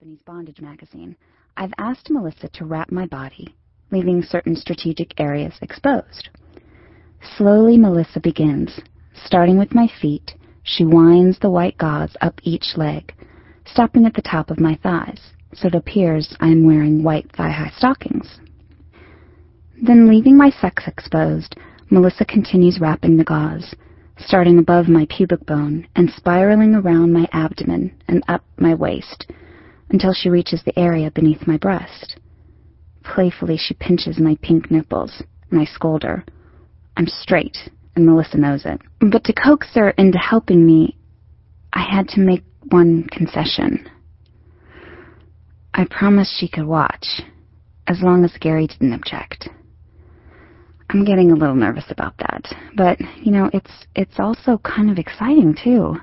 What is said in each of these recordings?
Japanese bondage magazine, I've asked Melissa to wrap my body, leaving certain strategic areas exposed. Slowly, Melissa begins. Starting with my feet, she winds the white gauze up each leg, stopping at the top of my thighs, so it appears I am wearing white thigh-high stockings. Then, leaving my sex exposed, Melissa continues wrapping the gauze, starting above my pubic bone and spiraling around my abdomen and up my waist until she reaches the area beneath my breast. Playfully, she pinches my pink nipples, and I scold her. I'm straight, and Melissa knows it. But to coax her into helping me, I had to make one concession. I promised she could watch, as long as Gary didn't object. I'm getting a little nervous about that, but you know, it's it's also kind of exciting too.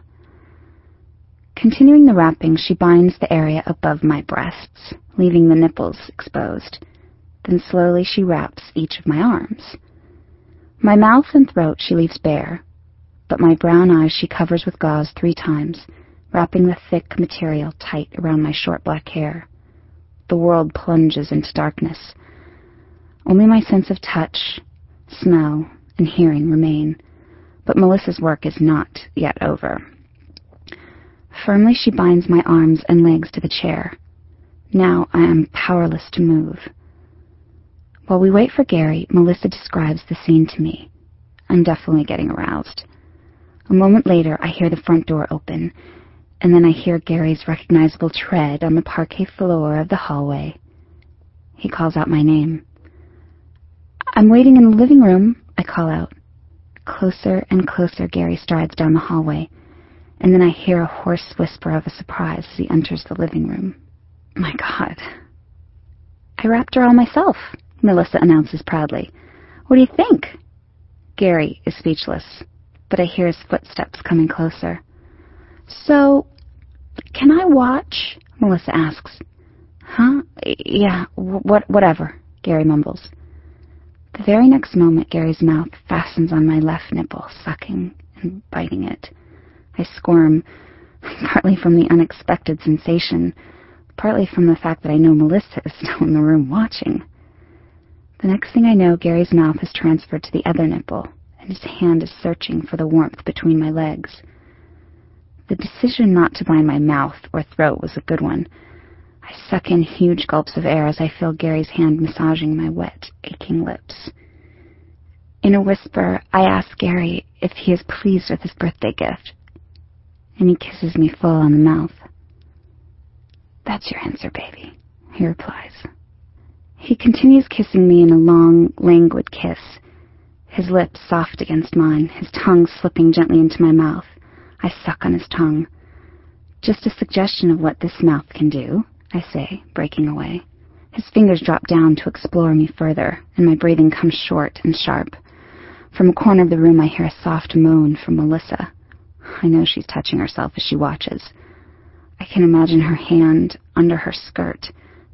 Continuing the wrapping, she binds the area above my breasts, leaving the nipples exposed. Then slowly she wraps each of my arms. My mouth and throat she leaves bare, but my brown eyes she covers with gauze three times, wrapping the thick material tight around my short black hair. The world plunges into darkness. Only my sense of touch, smell, and hearing remain, but Melissa's work is not yet over. Firmly she binds my arms and legs to the chair. Now I am powerless to move. While we wait for Gary, Melissa describes the scene to me. I'm definitely getting aroused. A moment later, I hear the front door open, and then I hear Gary's recognizable tread on the parquet floor of the hallway. He calls out my name. I'm waiting in the living room, I call out. Closer and closer, Gary strides down the hallway and then I hear a hoarse whisper of a surprise as he enters the living room. My God. I wrapped her all myself, Melissa announces proudly. What do you think? Gary is speechless, but I hear his footsteps coming closer. So, can I watch? Melissa asks. Huh? Yeah, what, whatever, Gary mumbles. The very next moment, Gary's mouth fastens on my left nipple, sucking and biting it. I squirm, partly from the unexpected sensation, partly from the fact that I know Melissa is still in the room watching. The next thing I know, Gary's mouth has transferred to the other nipple, and his hand is searching for the warmth between my legs. The decision not to bind my mouth or throat was a good one. I suck in huge gulps of air as I feel Gary's hand massaging my wet, aching lips. In a whisper, I ask Gary if he is pleased with his birthday gift and he kisses me full on the mouth. That's your answer, baby, he replies. He continues kissing me in a long, languid kiss, his lips soft against mine, his tongue slipping gently into my mouth. I suck on his tongue. Just a suggestion of what this mouth can do, I say, breaking away. His fingers drop down to explore me further, and my breathing comes short and sharp. From a corner of the room, I hear a soft moan from Melissa. I know she's touching herself as she watches. I can imagine her hand under her skirt,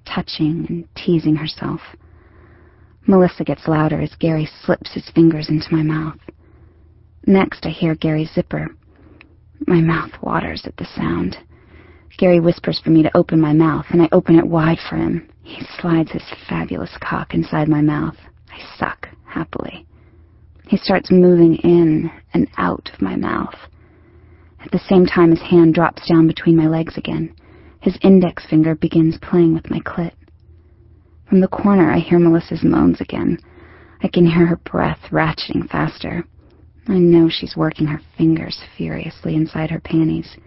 touching and teasing herself. Melissa gets louder as Gary slips his fingers into my mouth. Next, I hear Gary's zipper. My mouth waters at the sound. Gary whispers for me to open my mouth, and I open it wide for him. He slides his fabulous cock inside my mouth. I suck happily. He starts moving in and out of my mouth. At the same time, his hand drops down between my legs again. His index finger begins playing with my clit. From the corner, I hear Melissa's moans again. I can hear her breath ratcheting faster. I know she's working her fingers furiously inside her panties.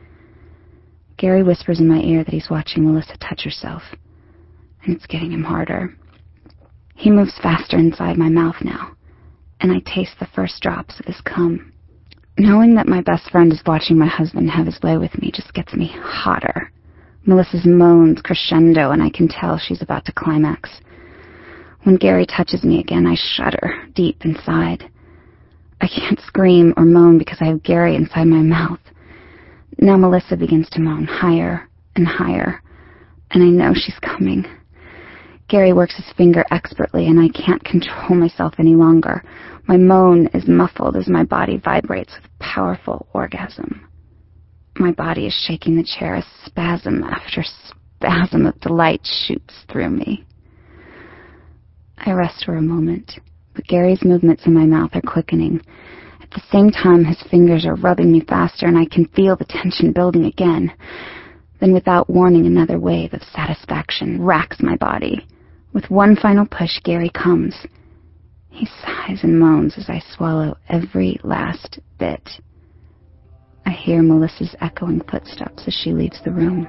Gary whispers in my ear that he's watching Melissa touch herself, and it's getting him harder. He moves faster inside my mouth now, and I taste the first drops of his cum. Knowing that my best friend is watching my husband have his way with me just gets me hotter. Melissa's moans crescendo, and I can tell she's about to climax. When Gary touches me again, I shudder deep inside. I can't scream or moan because I have Gary inside my mouth. Now Melissa begins to moan higher and higher, and I know she's coming. Gary works his finger expertly, and I can't control myself any longer. My moan is muffled as my body vibrates with powerful orgasm. My body is shaking the chair, as spasm after spasm of delight shoots through me. I rest for a moment, but Gary's movements in my mouth are quickening. At the same time, his fingers are rubbing me faster, and I can feel the tension building again. Then, without warning, another wave of satisfaction racks my body. With one final push, Gary comes. He sighs and moans as I swallow every last bit. I hear Melissa's echoing footsteps as she leaves the room.